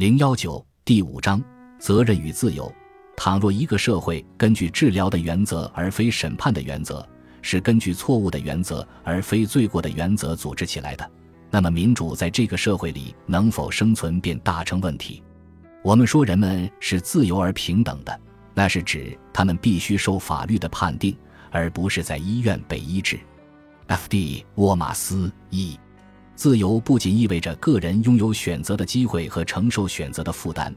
零幺九第五章责任与自由。倘若一个社会根据治疗的原则而非审判的原则，是根据错误的原则而非罪过的原则组织起来的，那么民主在这个社会里能否生存便大成问题。我们说人们是自由而平等的，那是指他们必须受法律的判定，而不是在医院被医治。F.D. 沃马斯一。自由不仅意味着个人拥有选择的机会和承受选择的负担，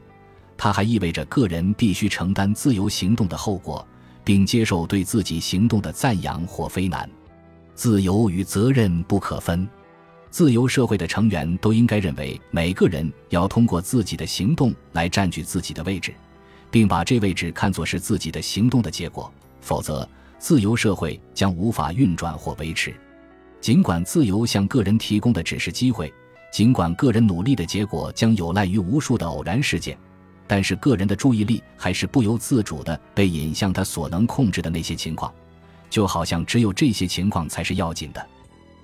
它还意味着个人必须承担自由行动的后果，并接受对自己行动的赞扬或非难。自由与责任不可分。自由社会的成员都应该认为，每个人要通过自己的行动来占据自己的位置，并把这位置看作是自己的行动的结果，否则自由社会将无法运转或维持。尽管自由向个人提供的只是机会，尽管个人努力的结果将有赖于无数的偶然事件，但是个人的注意力还是不由自主地被引向他所能控制的那些情况，就好像只有这些情况才是要紧的。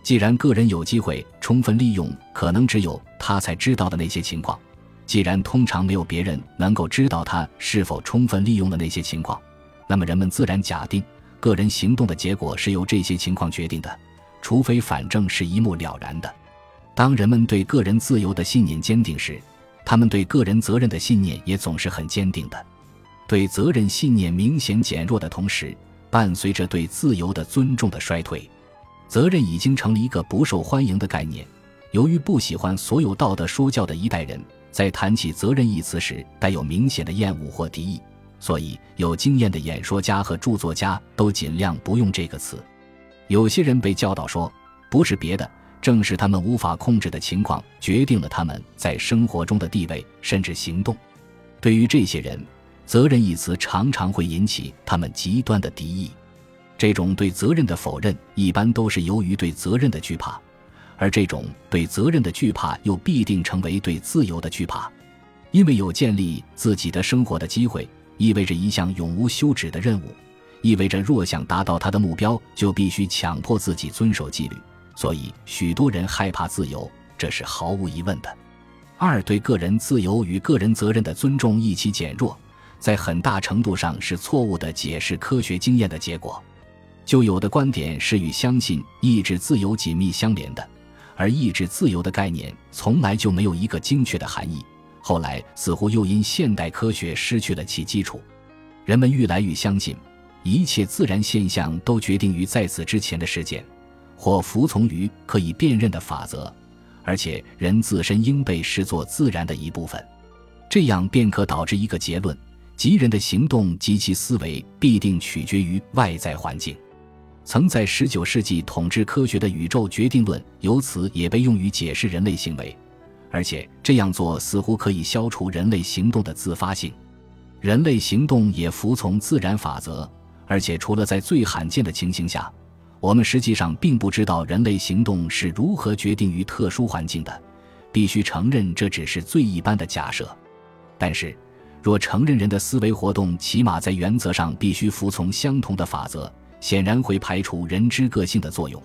既然个人有机会充分利用可能只有他才知道的那些情况，既然通常没有别人能够知道他是否充分利用了那些情况，那么人们自然假定个人行动的结果是由这些情况决定的。除非反正是一目了然的。当人们对个人自由的信念坚定时，他们对个人责任的信念也总是很坚定的。对责任信念明显减弱的同时，伴随着对自由的尊重的衰退。责任已经成了一个不受欢迎的概念。由于不喜欢所有道德说教的一代人在谈起责任一词时带有明显的厌恶或敌意，所以有经验的演说家和著作家都尽量不用这个词。有些人被教导说，不是别的，正是他们无法控制的情况决定了他们在生活中的地位，甚至行动。对于这些人，责任一词常常会引起他们极端的敌意。这种对责任的否认，一般都是由于对责任的惧怕，而这种对责任的惧怕又必定成为对自由的惧怕，因为有建立自己的生活的机会，意味着一项永无休止的任务。意味着，若想达到他的目标，就必须强迫自己遵守纪律。所以，许多人害怕自由，这是毫无疑问的。二，对个人自由与个人责任的尊重一起减弱，在很大程度上是错误的解释科学经验的结果。就有的观点是与相信意志自由紧密相连的，而意志自由的概念从来就没有一个精确的含义。后来，似乎又因现代科学失去了其基础，人们愈来愈相信。一切自然现象都决定于在此之前的事件，或服从于可以辨认的法则，而且人自身应被视作自然的一部分。这样便可导致一个结论：即人的行动及其思维必定取决于外在环境。曾在十九世纪统治科学的宇宙决定论，由此也被用于解释人类行为，而且这样做似乎可以消除人类行动的自发性。人类行动也服从自然法则。而且，除了在最罕见的情形下，我们实际上并不知道人类行动是如何决定于特殊环境的。必须承认，这只是最一般的假设。但是，若承认人的思维活动起码在原则上必须服从相同的法则，显然会排除人之个性的作用，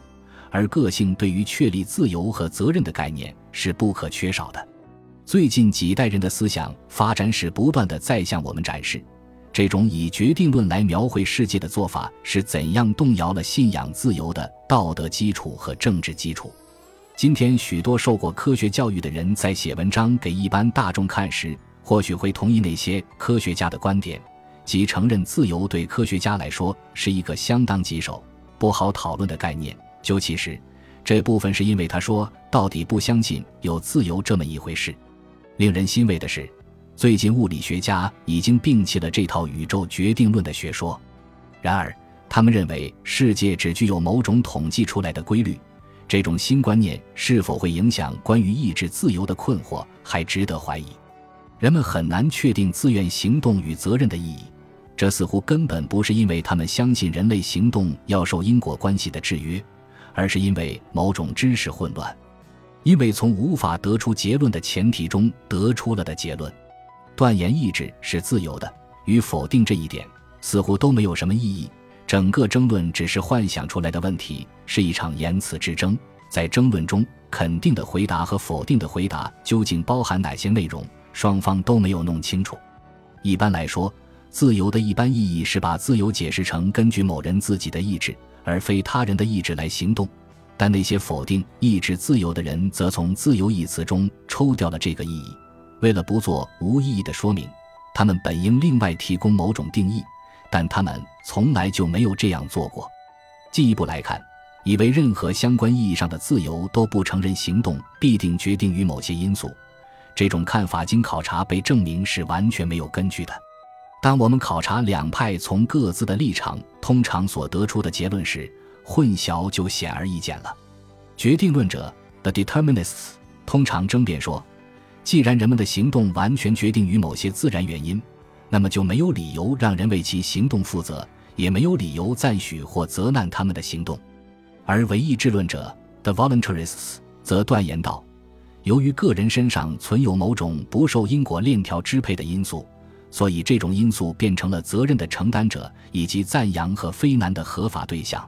而个性对于确立自由和责任的概念是不可缺少的。最近几代人的思想发展史不断的在向我们展示。这种以决定论来描绘世界的做法是怎样动摇了信仰自由的道德基础和政治基础？今天，许多受过科学教育的人在写文章给一般大众看时，或许会同意那些科学家的观点，即承认自由对科学家来说是一个相当棘手、不好讨论的概念。究其实，这部分是因为他说到底不相信有自由这么一回事。令人欣慰的是。最近，物理学家已经摒弃了这套宇宙决定论的学说。然而，他们认为世界只具有某种统计出来的规律。这种新观念是否会影响关于意志自由的困惑，还值得怀疑。人们很难确定自愿行动与责任的意义。这似乎根本不是因为他们相信人类行动要受因果关系的制约，而是因为某种知识混乱，因为从无法得出结论的前提中得出了的结论。断言意志是自由的，与否定这一点似乎都没有什么意义。整个争论只是幻想出来的问题，是一场言辞之争。在争论中，肯定的回答和否定的回答究竟包含哪些内容，双方都没有弄清楚。一般来说，自由的一般意义是把自由解释成根据某人自己的意志，而非他人的意志来行动。但那些否定意志自由的人，则从“自由”一词中抽掉了这个意义。为了不做无意义的说明，他们本应另外提供某种定义，但他们从来就没有这样做过。进一步来看，以为任何相关意义上的自由都不承认行动必定决定于某些因素，这种看法经考察被证明是完全没有根据的。当我们考察两派从各自的立场通常所得出的结论时，混淆就显而易见了。决定论者 （the determinists） 通常争辩说，既然人们的行动完全决定于某些自然原因，那么就没有理由让人为其行动负责，也没有理由赞许或责难他们的行动。而唯意志论者 （the voluntarists） 则断言道，由于个人身上存有某种不受因果链条支配的因素，所以这种因素变成了责任的承担者以及赞扬和非难的合法对象。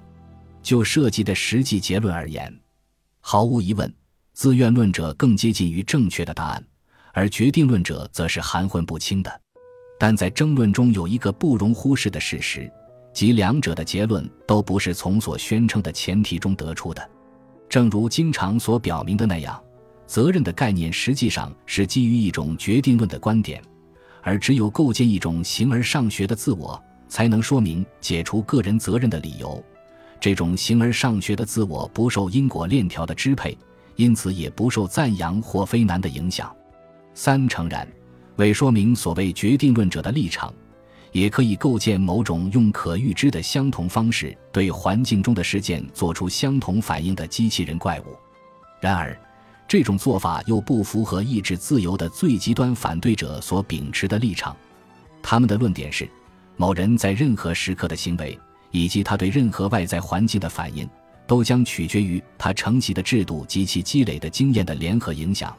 就涉及的实际结论而言，毫无疑问，自愿论者更接近于正确的答案，而决定论者则是含混不清的。但在争论中有一个不容忽视的事实，即两者的结论都不是从所宣称的前提中得出的。正如经常所表明的那样，责任的概念实际上是基于一种决定论的观点，而只有构建一种形而上学的自我，才能说明解除个人责任的理由。这种形而上学的自我不受因果链条的支配，因此也不受赞扬或非难的影响。三诚然，为说明所谓决定论者的立场，也可以构建某种用可预知的相同方式对环境中的事件做出相同反应的机器人怪物。然而，这种做法又不符合意志自由的最极端反对者所秉持的立场。他们的论点是，某人在任何时刻的行为。以及他对任何外在环境的反应，都将取决于他承袭的制度及其积累的经验的联合影响。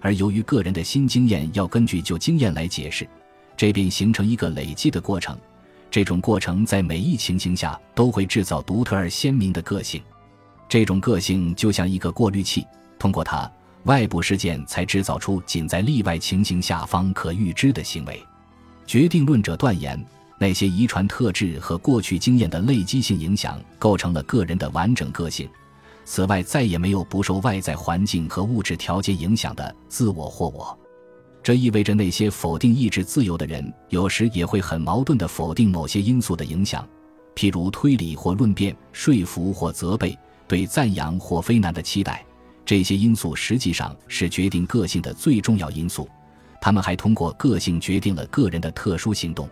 而由于个人的新经验要根据旧经验来解释，这便形成一个累积的过程。这种过程在每一情形下都会制造独特而鲜明的个性。这种个性就像一个过滤器，通过它，外部事件才制造出仅在例外情形下方可预知的行为。决定论者断言。那些遗传特质和过去经验的累积性影响构成了个人的完整个性。此外，再也没有不受外在环境和物质条件影响的自我或我。这意味着那些否定意志自由的人，有时也会很矛盾地否定某些因素的影响，譬如推理或论辩、说服或责备、对赞扬或非难的期待。这些因素实际上是决定个性的最重要因素。他们还通过个性决定了个人的特殊行动。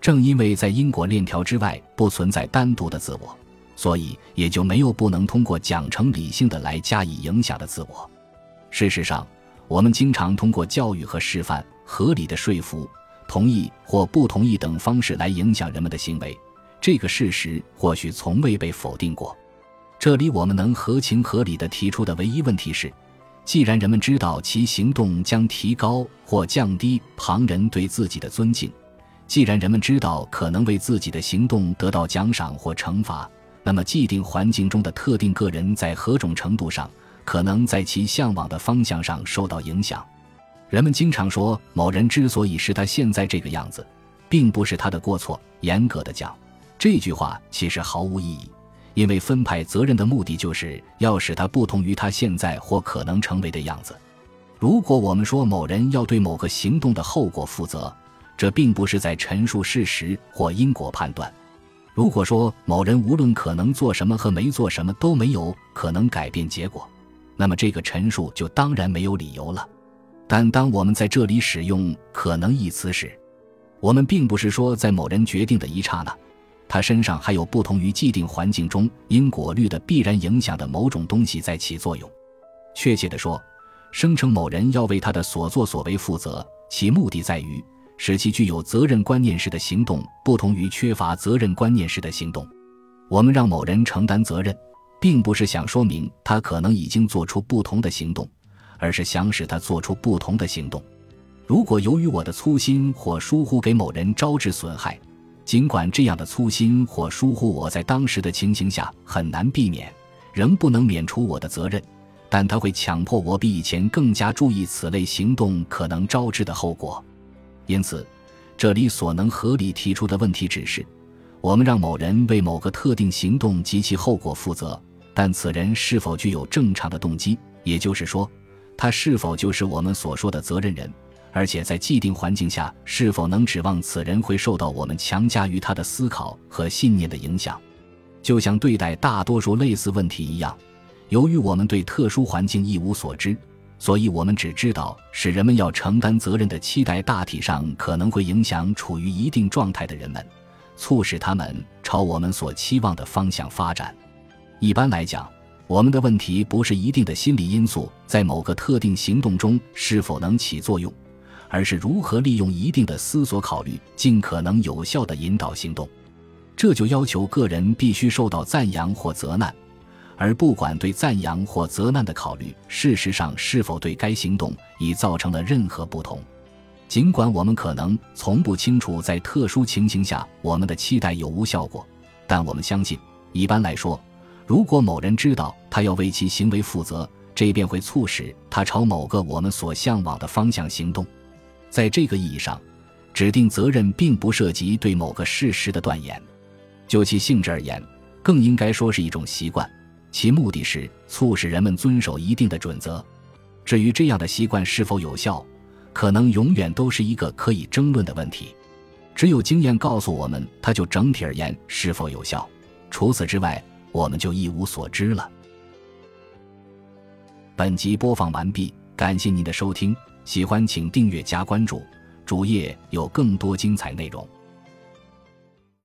正因为在因果链条之外不存在单独的自我，所以也就没有不能通过讲成理性的来加以影响的自我。事实上，我们经常通过教育和示范、合理的说服、同意或不同意等方式来影响人们的行为。这个事实或许从未被否定过。这里我们能合情合理地提出的唯一问题是：既然人们知道其行动将提高或降低旁人对自己的尊敬，既然人们知道可能为自己的行动得到奖赏或惩罚，那么既定环境中的特定个人在何种程度上可能在其向往的方向上受到影响？人们经常说，某人之所以是他现在这个样子，并不是他的过错。严格的讲，这句话其实毫无意义，因为分派责任的目的就是要使他不同于他现在或可能成为的样子。如果我们说某人要对某个行动的后果负责，这并不是在陈述事实或因果判断。如果说某人无论可能做什么和没做什么都没有可能改变结果，那么这个陈述就当然没有理由了。但当我们在这里使用“可能”一词时，我们并不是说在某人决定的一刹那，他身上还有不同于既定环境中因果律的必然影响的某种东西在起作用。确切地说，声称某人要为他的所作所为负责，其目的在于。使其具有责任观念时的行动不同于缺乏责任观念时的行动。我们让某人承担责任，并不是想说明他可能已经做出不同的行动，而是想使他做出不同的行动。如果由于我的粗心或疏忽给某人招致损害，尽管这样的粗心或疏忽我在当时的情形下很难避免，仍不能免除我的责任。但它会强迫我比以前更加注意此类行动可能招致的后果。因此，这里所能合理提出的问题只是：我们让某人为某个特定行动及其后果负责，但此人是否具有正常的动机？也就是说，他是否就是我们所说的责任人？而且在既定环境下，是否能指望此人会受到我们强加于他的思考和信念的影响？就像对待大多数类似问题一样，由于我们对特殊环境一无所知。所以，我们只知道使人们要承担责任的期待，大体上可能会影响处于一定状态的人们，促使他们朝我们所期望的方向发展。一般来讲，我们的问题不是一定的心理因素在某个特定行动中是否能起作用，而是如何利用一定的思索考虑，尽可能有效地引导行动。这就要求个人必须受到赞扬或责难。而不管对赞扬或责难的考虑，事实上是否对该行动已造成了任何不同，尽管我们可能从不清楚在特殊情形下我们的期待有无效果，但我们相信，一般来说，如果某人知道他要为其行为负责，这便会促使他朝某个我们所向往的方向行动。在这个意义上，指定责任并不涉及对某个事实的断言，就其性质而言，更应该说是一种习惯。其目的是促使人们遵守一定的准则。至于这样的习惯是否有效，可能永远都是一个可以争论的问题。只有经验告诉我们，它就整体而言是否有效。除此之外，我们就一无所知了。本集播放完毕，感谢您的收听。喜欢请订阅加关注，主页有更多精彩内容。